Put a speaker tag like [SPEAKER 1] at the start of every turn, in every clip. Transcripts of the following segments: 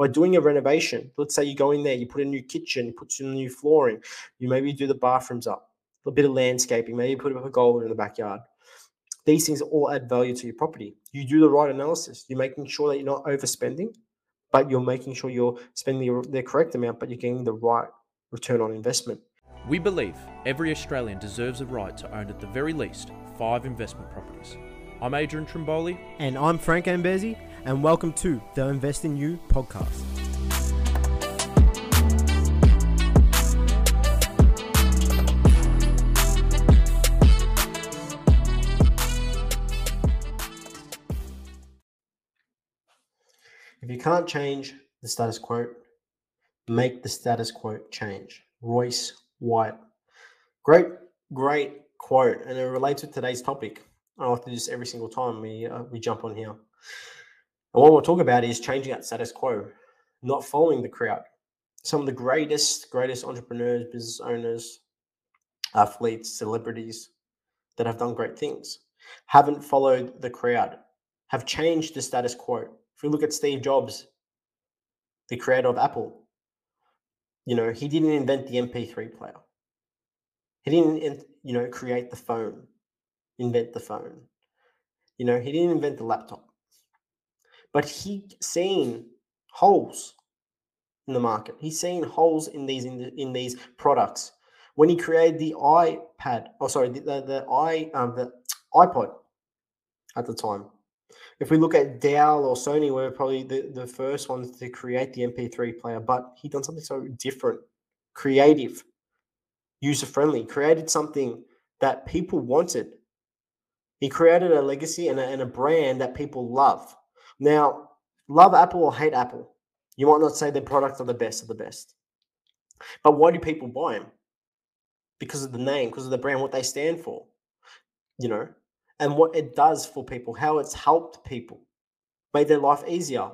[SPEAKER 1] by doing a renovation. Let's say you go in there, you put a new kitchen, you put some new flooring, you maybe do the bathrooms up, a bit of landscaping, maybe put up a goal in the backyard. These things all add value to your property. You do the right analysis. You're making sure that you're not overspending, but you're making sure you're spending the, the correct amount, but you're getting the right return on investment.
[SPEAKER 2] We believe every Australian deserves a right to own at the very least five investment properties. I'm Adrian Trimboli.
[SPEAKER 3] And I'm Frank Ambezi, and welcome to the Invest in You podcast.
[SPEAKER 1] If you can't change the status quo, make the status quo change. Royce White. Great, great quote, and it relates to today's topic. I like to do this every single time we uh, we jump on here. And what we'll talk about is changing that status quo, not following the crowd. Some of the greatest, greatest entrepreneurs, business owners, athletes, celebrities that have done great things haven't followed the crowd, have changed the status quo. If we look at Steve Jobs, the creator of Apple, you know, he didn't invent the MP3 player. He didn't, you know, create the phone, invent the phone. You know, he didn't invent the laptop. But he seen holes in the market. He's seen holes in these in, the, in these products. When he created the iPad, oh sorry, the the, the i um, the iPod at the time. If we look at Dell or Sony, we're probably the, the first ones to create the MP3 player, but he done something so different, creative, user friendly, created something that people wanted. He created a legacy and a, and a brand that people love. Now, love Apple or hate Apple, you might not say their products are the best of the best. But why do people buy them? Because of the name, because of the brand, what they stand for, you know, and what it does for people, how it's helped people, made their life easier.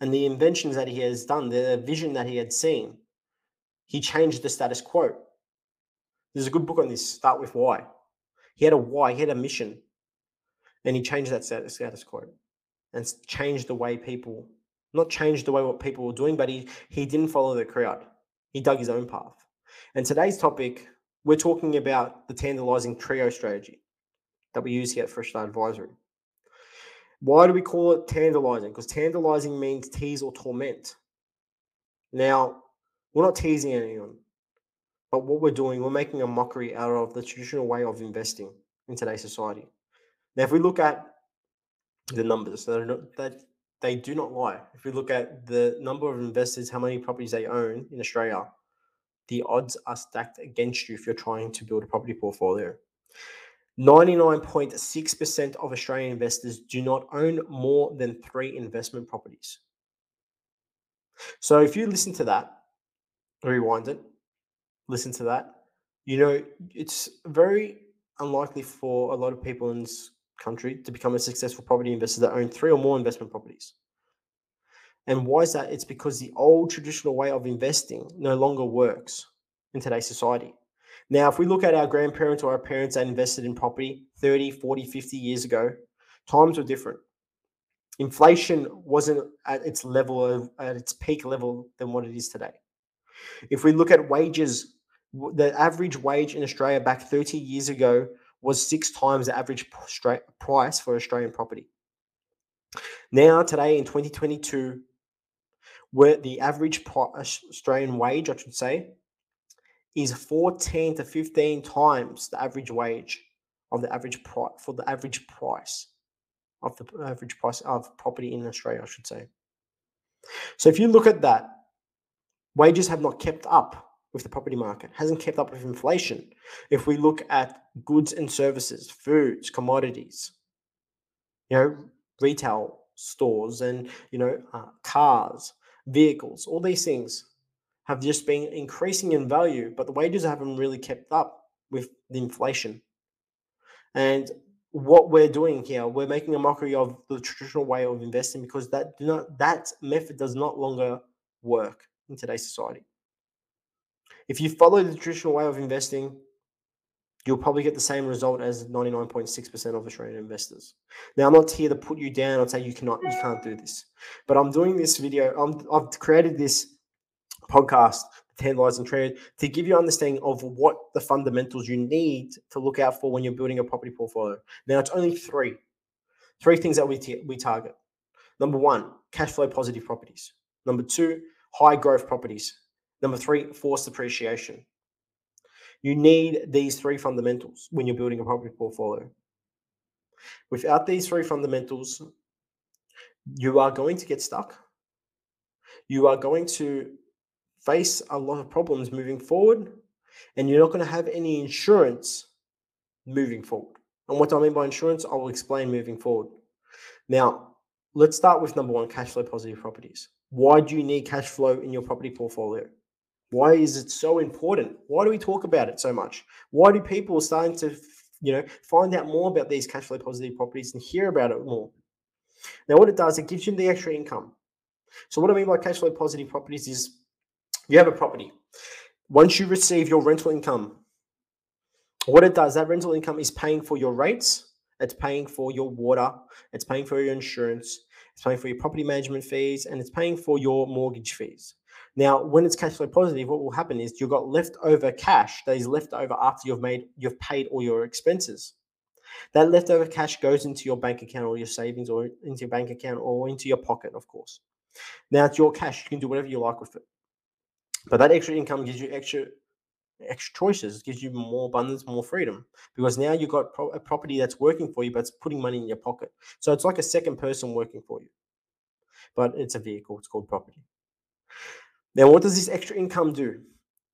[SPEAKER 1] And the inventions that he has done, the vision that he had seen, he changed the status quo. There's a good book on this, Start with Why. He had a why, he had a mission, and he changed that status quo and changed the way people, not changed the way what people were doing, but he, he didn't follow the crowd. He dug his own path. And today's topic, we're talking about the tantalizing trio strategy that we use here at Fresh Start Advisory. Why do we call it tantalizing? Because tantalizing means tease or torment. Now, we're not teasing anyone, but what we're doing, we're making a mockery out of the traditional way of investing in today's society. Now, if we look at the numbers, that, they do not lie. If we look at the number of investors, how many properties they own in Australia, the odds are stacked against you if you're trying to build a property portfolio. 99.6% of Australian investors do not own more than three investment properties. So if you listen to that, rewind it, listen to that, you know, it's very unlikely for a lot of people in this country to become a successful property investor that own three or more investment properties. And why is that? It's because the old traditional way of investing no longer works in today's society. Now, if we look at our grandparents or our parents that invested in property 30, 40, 50 years ago, times were different. Inflation wasn't at its level of, at its peak level than what it is today. If we look at wages, the average wage in Australia back 30 years ago was six times the average price for Australian property. Now, today in 2022, where the average Australian wage, I should say, is 14 to 15 times the average wage of the average price for the average price of the average price of property in Australia, I should say. So if you look at that, wages have not kept up with the property market, hasn't kept up with inflation. If we look at goods and services, foods, commodities, you know, retail stores and you know, uh, cars, vehicles, all these things have just been increasing in value, but the wages haven't really kept up with the inflation. And what we're doing here, we're making a mockery of the traditional way of investing because that do not that method does not longer work in today's society. If you follow the traditional way of investing, you'll probably get the same result as 99.6% of Australian investors. Now, I'm not here to put you down or say you cannot, you can't do this, but I'm doing this video. I'm, I've created this podcast, Tantalizing Trio, to give you understanding of what the fundamentals you need to look out for when you're building a property portfolio. Now, it's only three, three things that we, t- we target. Number one, cash flow positive properties. Number two, high growth properties. Number three, forced appreciation. You need these three fundamentals when you're building a property portfolio. Without these three fundamentals, you are going to get stuck. You are going to face a lot of problems moving forward, and you're not going to have any insurance moving forward. And what do I mean by insurance? I will explain moving forward. Now, let's start with number one cash flow positive properties. Why do you need cash flow in your property portfolio? Why is it so important? Why do we talk about it so much? Why do people starting to, you know, find out more about these cash flow positive properties and hear about it more? Now, what it does, it gives you the extra income. So, what I mean by cash flow positive properties is you have a property. Once you receive your rental income, what it does, that rental income is paying for your rates, it's paying for your water, it's paying for your insurance, it's paying for your property management fees, and it's paying for your mortgage fees. Now, when it's cash flow positive, what will happen is you've got leftover cash that is left over after you've made you've paid all your expenses. That leftover cash goes into your bank account or your savings or into your bank account or into your pocket, of course. Now it's your cash. You can do whatever you like with it. But that extra income gives you extra extra choices, It gives you more abundance, more freedom. Because now you've got a property that's working for you, but it's putting money in your pocket. So it's like a second person working for you. But it's a vehicle, it's called property. Now, what does this extra income do?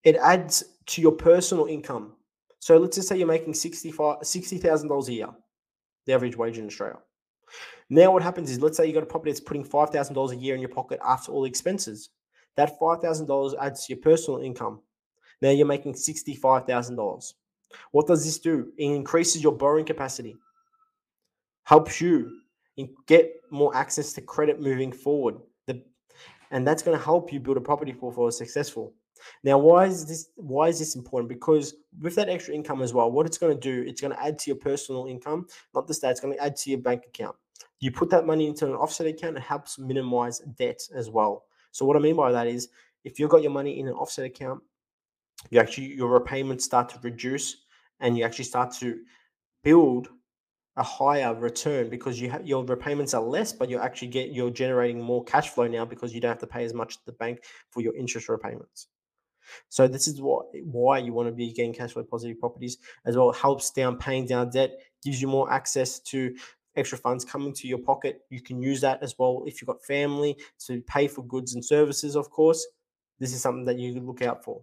[SPEAKER 1] It adds to your personal income. So let's just say you're making $60,000 a year, the average wage in Australia. Now, what happens is, let's say you've got a property that's putting $5,000 a year in your pocket after all the expenses. That $5,000 adds to your personal income. Now you're making $65,000. What does this do? It increases your borrowing capacity, helps you get more access to credit moving forward and that's going to help you build a property portfolio successful. Now, why is this? Why is this important? Because with that extra income as well, what it's going to do, it's going to add to your personal income, not the stat. It's going to add to your bank account. You put that money into an offset account, it helps minimize debt as well. So, what I mean by that is, if you've got your money in an offset account, you actually your repayments start to reduce, and you actually start to build a higher return because you have your repayments are less, but you're actually get you're generating more cash flow now because you don't have to pay as much to the bank for your interest repayments. So this is what why you want to be getting cash flow positive properties as well. It helps down paying down debt, gives you more access to extra funds coming to your pocket. You can use that as well if you've got family to pay for goods and services, of course. This is something that you look out for.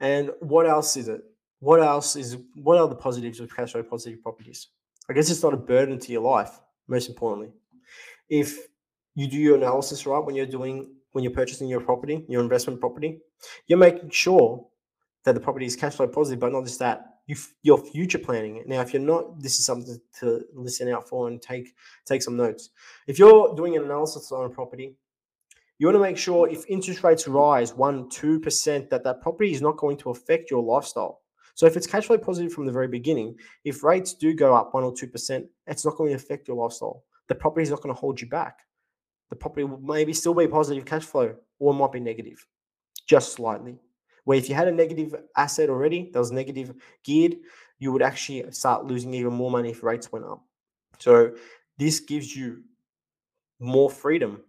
[SPEAKER 1] And what else is it? What else is what are the positives of cash flow positive properties? I guess it's not a burden to your life, most importantly. If you do your analysis right when you're doing when you're purchasing your property, your investment property, you're making sure that the property is cash flow positive, but not just that. You, you're future planning it. Now, if you're not, this is something to listen out for and take take some notes. If you're doing an analysis on a property, you want to make sure if interest rates rise one, two percent, that that property is not going to affect your lifestyle. So if it's cash flow positive from the very beginning, if rates do go up one or two percent, it's not going to affect your lifestyle. The property is not going to hold you back. The property will maybe still be positive cash flow, or it might be negative, just slightly. Where if you had a negative asset already that was negative geared, you would actually start losing even more money if rates went up. So this gives you more freedom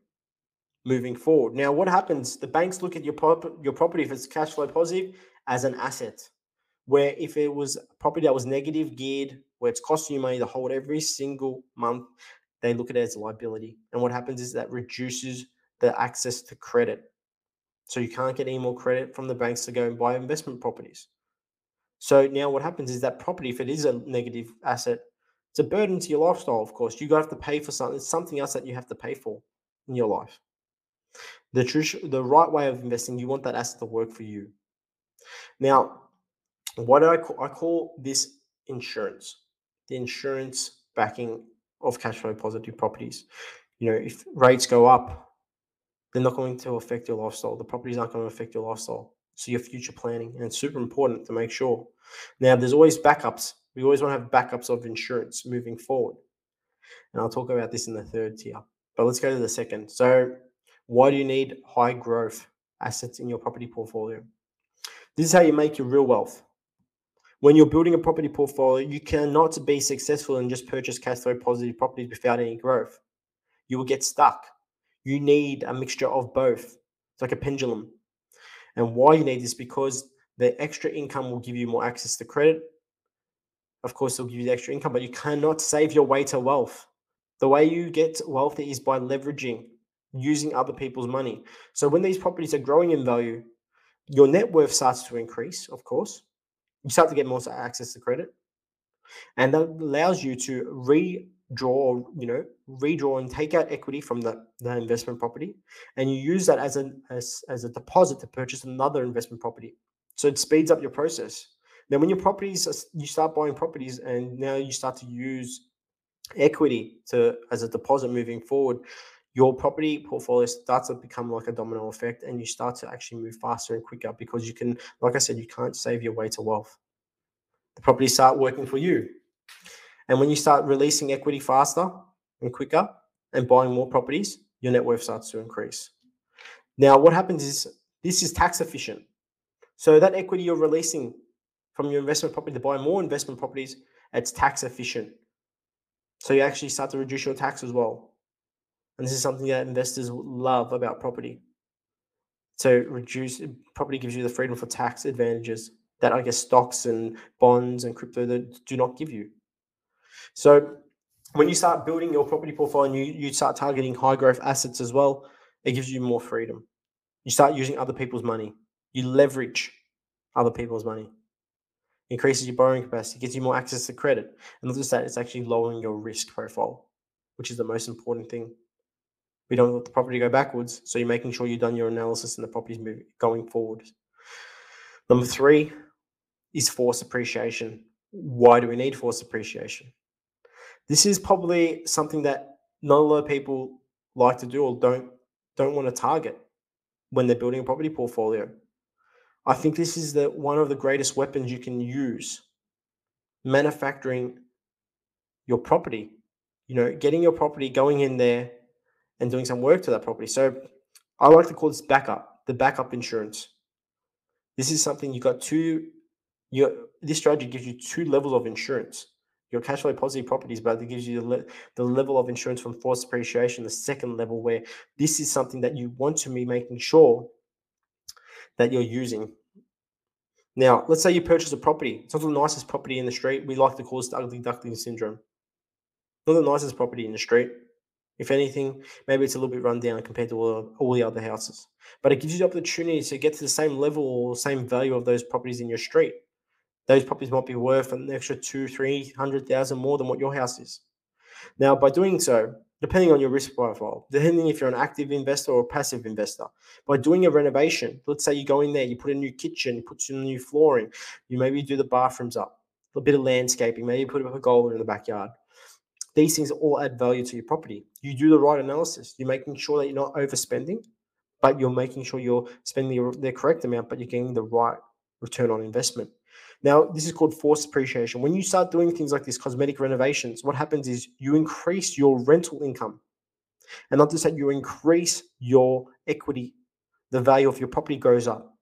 [SPEAKER 1] moving forward. Now, what happens? The banks look at your prop- your property if it's cash flow positive as an asset where if it was property that was negative geared, where it's costing you money to hold every single month, they look at it as a liability. And what happens is that reduces the access to credit. So you can't get any more credit from the banks to go and buy investment properties. So now what happens is that property, if it is a negative asset, it's a burden to your lifestyle, of course. You have to pay for something, it's something else that you have to pay for in your life. The, tr- the right way of investing, you want that asset to work for you. Now, what do I call, I call this insurance, the insurance backing of cash flow positive properties. You know, if rates go up, they're not going to affect your lifestyle. The properties aren't going to affect your lifestyle. So your future planning, and it's super important to make sure. Now, there's always backups. We always want to have backups of insurance moving forward. And I'll talk about this in the third tier. But let's go to the second. So, why do you need high growth assets in your property portfolio? This is how you make your real wealth. When you're building a property portfolio, you cannot be successful and just purchase cash flow positive properties without any growth. You will get stuck. You need a mixture of both. It's like a pendulum. And why you need this because the extra income will give you more access to credit. Of course, it'll give you the extra income, but you cannot save your way to wealth. The way you get wealthy is by leveraging, using other people's money. So when these properties are growing in value, your net worth starts to increase, of course. You start to get more access to credit. And that allows you to redraw, you know, redraw and take out equity from the, the investment property. And you use that as a as, as a deposit to purchase another investment property. So it speeds up your process. Then when your properties you start buying properties and now you start to use equity to as a deposit moving forward, your property portfolio starts to become like a domino effect and you start to actually move faster and quicker because you can, like I said, you can't save your way to wealth. The properties start working for you. And when you start releasing equity faster and quicker and buying more properties, your net worth starts to increase. Now, what happens is this is tax efficient. So that equity you're releasing from your investment property to buy more investment properties, it's tax efficient. So you actually start to reduce your tax as well. And this is something that investors love about property. So reduce property gives you the freedom for tax advantages that I guess stocks and bonds and crypto that do not give you. So when you start building your property portfolio and you, you start targeting high growth assets as well, it gives you more freedom. You start using other people's money. You leverage other people's money. Increases your borrowing capacity, gives you more access to credit. And not just that, it's actually lowering your risk profile, which is the most important thing. We don't want the property go backwards. So you're making sure you've done your analysis and the property's moving going forward. Number three is force appreciation. Why do we need force appreciation? This is probably something that not a lot of people like to do or don't don't want to target when they're building a property portfolio. I think this is the one of the greatest weapons you can use. Manufacturing your property, you know, getting your property going in there and doing some work to that property. So I like to call this backup, the backup insurance. This is something you got two. You this strategy gives you two levels of insurance. Your cash flow positive properties, but it gives you the, le- the level of insurance from forced appreciation, the second level, where this is something that you want to be making sure that you're using. Now, let's say you purchase a property. It's not the nicest property in the street. We like to call this the ugly duckling syndrome. Not the nicest property in the street. If anything, maybe it's a little bit run down compared to all, all the other houses. But it gives you the opportunity to get to the same level or same value of those properties in your street. Those properties might be worth an extra two, three hundred thousand more than what your house is. Now, by doing so, depending on your risk profile, depending if you're an active investor or a passive investor, by doing a renovation, let's say you go in there, you put a new kitchen, you put some new flooring, you maybe do the bathrooms up, a bit of landscaping, maybe put up a goal in the backyard these things all add value to your property. You do the right analysis. You're making sure that you're not overspending, but you're making sure you're spending the, correct amount, but you're getting the right return on investment. Now, this is called forced appreciation. When you start doing things like this, cosmetic renovations, what happens is you increase your rental income. And not just that, you increase your equity. The value of your property goes up.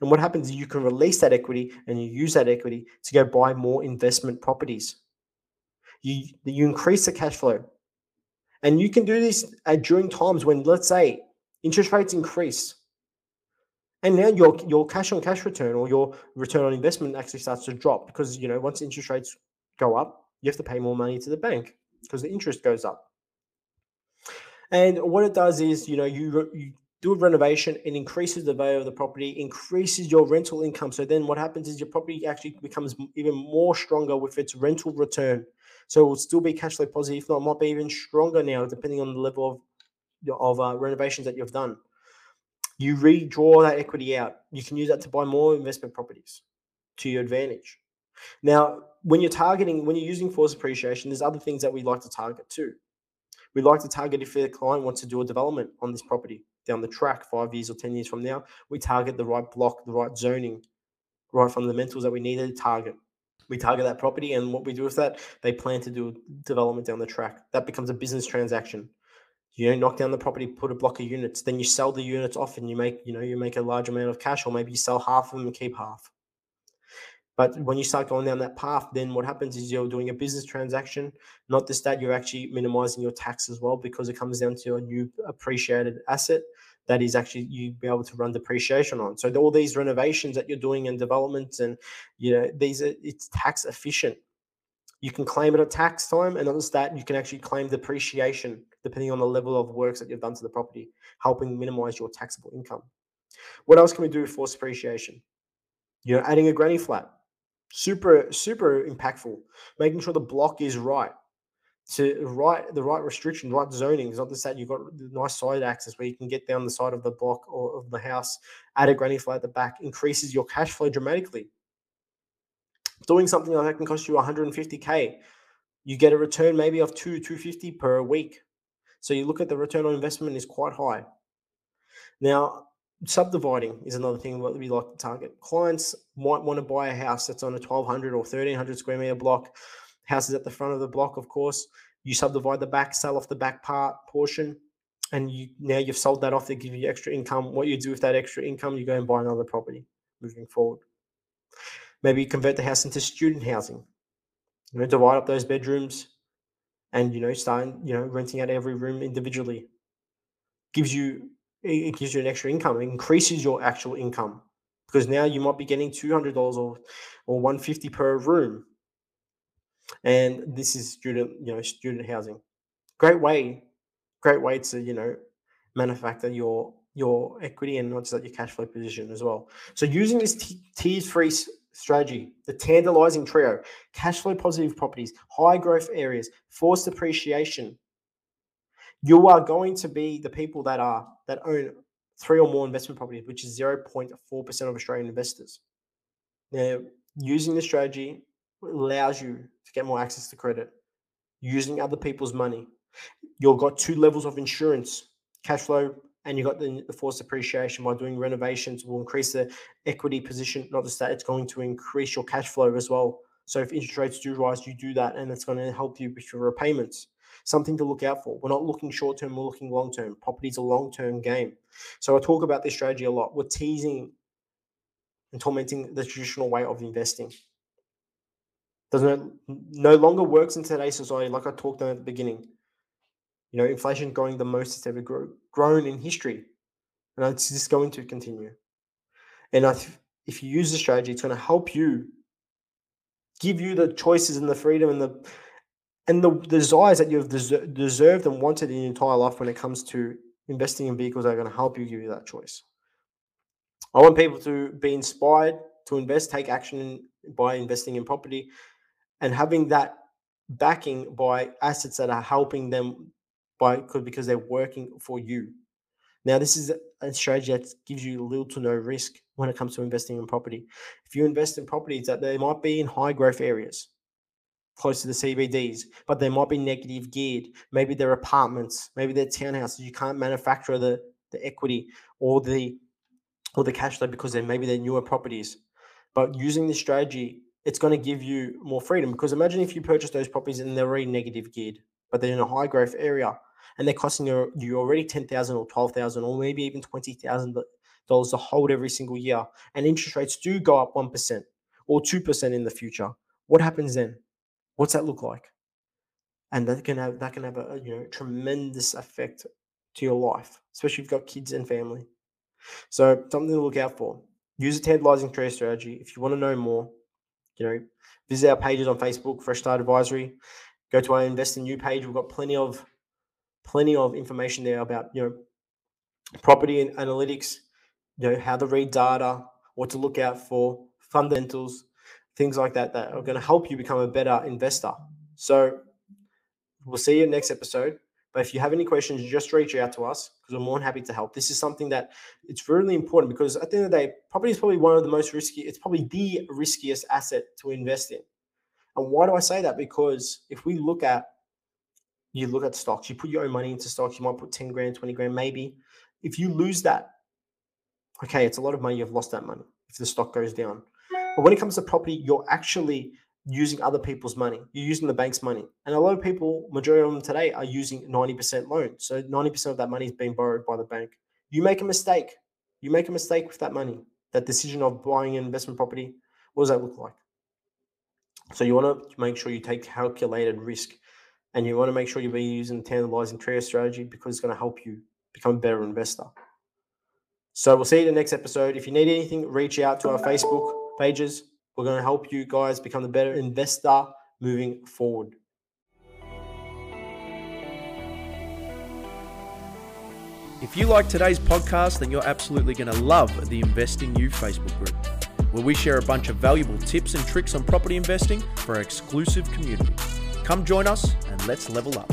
[SPEAKER 1] And what happens is you can release that equity and you use that equity to go buy more investment properties you you increase the cash flow. And you can do this at, during times when let's say interest rates increase and now your your cash on cash return or your return on investment actually starts to drop because you know once interest rates go up you have to pay more money to the bank because the interest goes up. And what it does is you know you you do a renovation, it increases the value of the property, increases your rental income. So then what happens is your property actually becomes even more stronger with its rental return. So it will still be cash flow positive. If not, might be even stronger now, depending on the level of of uh, renovations that you've done. You redraw that equity out. You can use that to buy more investment properties to your advantage. Now, when you're targeting, when you're using force appreciation, there's other things that we like to target too. We like to target if the client wants to do a development on this property. Down the track, five years or 10 years from now, we target the right block, the right zoning, right fundamentals that we need to target. We target that property, and what we do with that, they plan to do development down the track. That becomes a business transaction. You know, knock down the property, put a block of units, then you sell the units off, and you make, you know, you make a large amount of cash, or maybe you sell half of them and keep half. But mm-hmm. when you start going down that path, then what happens is you're doing a business transaction. Not just that, you're actually minimizing your tax as well because it comes down to a new appreciated asset that is actually you be able to run depreciation on. So all these renovations that you're doing and developments and you know these are it's tax efficient. You can claim it at tax time, and not just that, you can actually claim depreciation depending on the level of works that you've done to the property, helping minimize your taxable income. What else can we do with forced depreciation? You know, adding a granny flat super super impactful. Making sure the block is right to right the right restriction right zoning. Is not just that you've got nice side access where you can get down the side of the block or of the house add a granny flat at the back increases your cash flow dramatically. Doing something like that can cost you 150k you get a return maybe of 2 250 per week. So you look at the return on investment is quite high. Now subdividing is another thing that we like to target. Clients might want to buy a house that's on a 1200 or 1300 square meter block. Houses at the front of the block, of course. You subdivide the back, sell off the back part portion, and you now you've sold that off. They give you extra income. What you do with that extra income, you go and buy another property. Moving forward, maybe you convert the house into student housing. You know, divide up those bedrooms, and you know, start you know renting out every room individually. Gives you it gives you an extra income. It increases your actual income because now you might be getting two hundred dollars or or one fifty per room, and this is student you know student housing. Great way, great way to you know manufacture your your equity and not just like your cash flow position as well. So using this t- tiers free strategy, the tantalizing trio, cash flow positive properties, high growth areas, forced appreciation, you are going to be the people that are that own three or more investment properties, which is 0.4% of Australian investors. Now, using this strategy allows you to get more access to credit, using other people's money. You've got two levels of insurance, cash flow, and you've got the, the forced appreciation by doing renovations will increase the equity position. Not just that, it's going to increase your cash flow as well. So if interest rates do rise, you do that, and it's going to help you with your repayments something to look out for. We're not looking short term, we're looking long term. Property is a long term game. So I talk about this strategy a lot. We're teasing and tormenting the traditional way of investing. Doesn't no longer works in today's society, like I talked about at the beginning. You know, inflation growing the most it's ever grow, grown in history. And it's just going to continue. And I, if you use the strategy, it's going to help you give you the choices and the freedom and the and the, desires that you've des- deserved and wanted in your entire life when it comes to investing in vehicles are going to help you give you that choice. I want people to be inspired to invest, take action by investing in property, and having that backing by assets that are helping them by because they're working for you. Now, this is a strategy that gives you little to no risk when it comes to investing in property. If you invest in properties that they might be in high growth areas, close to the CBDs, but they might be negative geared. Maybe they're apartments, maybe they're townhouses. You can't manufacture the, the equity or the or the cash flow because then maybe they're newer properties. But using this strategy, it's going to give you more freedom. Because imagine if you purchase those properties and they're already negative geared, but they're in a high growth area and they're costing you, already ten thousand or twelve thousand or maybe even twenty thousand dollars to hold every single year, and interest rates do go up one percent or two percent in the future. What happens then? What's that look like? And that can have that can have a you know tremendous effect to your life, especially if you've got kids and family. So something to look out for. Use a tantalizing trio strategy. If you want to know more, you know, visit our pages on Facebook, Fresh Start Advisory. Go to our Invest in You page. We've got plenty of plenty of information there about you know property and analytics, you know how to read data, what to look out for, fundamentals, things like that that are going to help you become a better investor. So we'll see you next episode. But if you have any questions, just reach out to us because we're more than happy to help. This is something that it's really important because at the end of the day, property is probably one of the most risky, it's probably the riskiest asset to invest in. And why do I say that? Because if we look at you look at stocks, you put your own money into stocks, you might put 10 grand, 20 grand, maybe if you lose that, okay, it's a lot of money. You've lost that money if the stock goes down. But when it comes to property, you're actually using other people's money. You're using the bank's money. And a lot of people, majority of them today, are using 90% loan. So 90% of that money is being borrowed by the bank. You make a mistake. You make a mistake with that money, that decision of buying an investment property. What does that look like? So you want to make sure you take calculated risk and you want to make sure you're being using the tantalizing trio strategy because it's going to help you become a better investor. So we'll see you in the next episode. If you need anything, reach out to our Facebook pages. We're going to help you guys become the better investor moving forward.
[SPEAKER 2] If you like today's podcast, then you're absolutely going to love the Invest in You Facebook group, where we share a bunch of valuable tips and tricks on property investing for our exclusive community. Come join us and let's level up.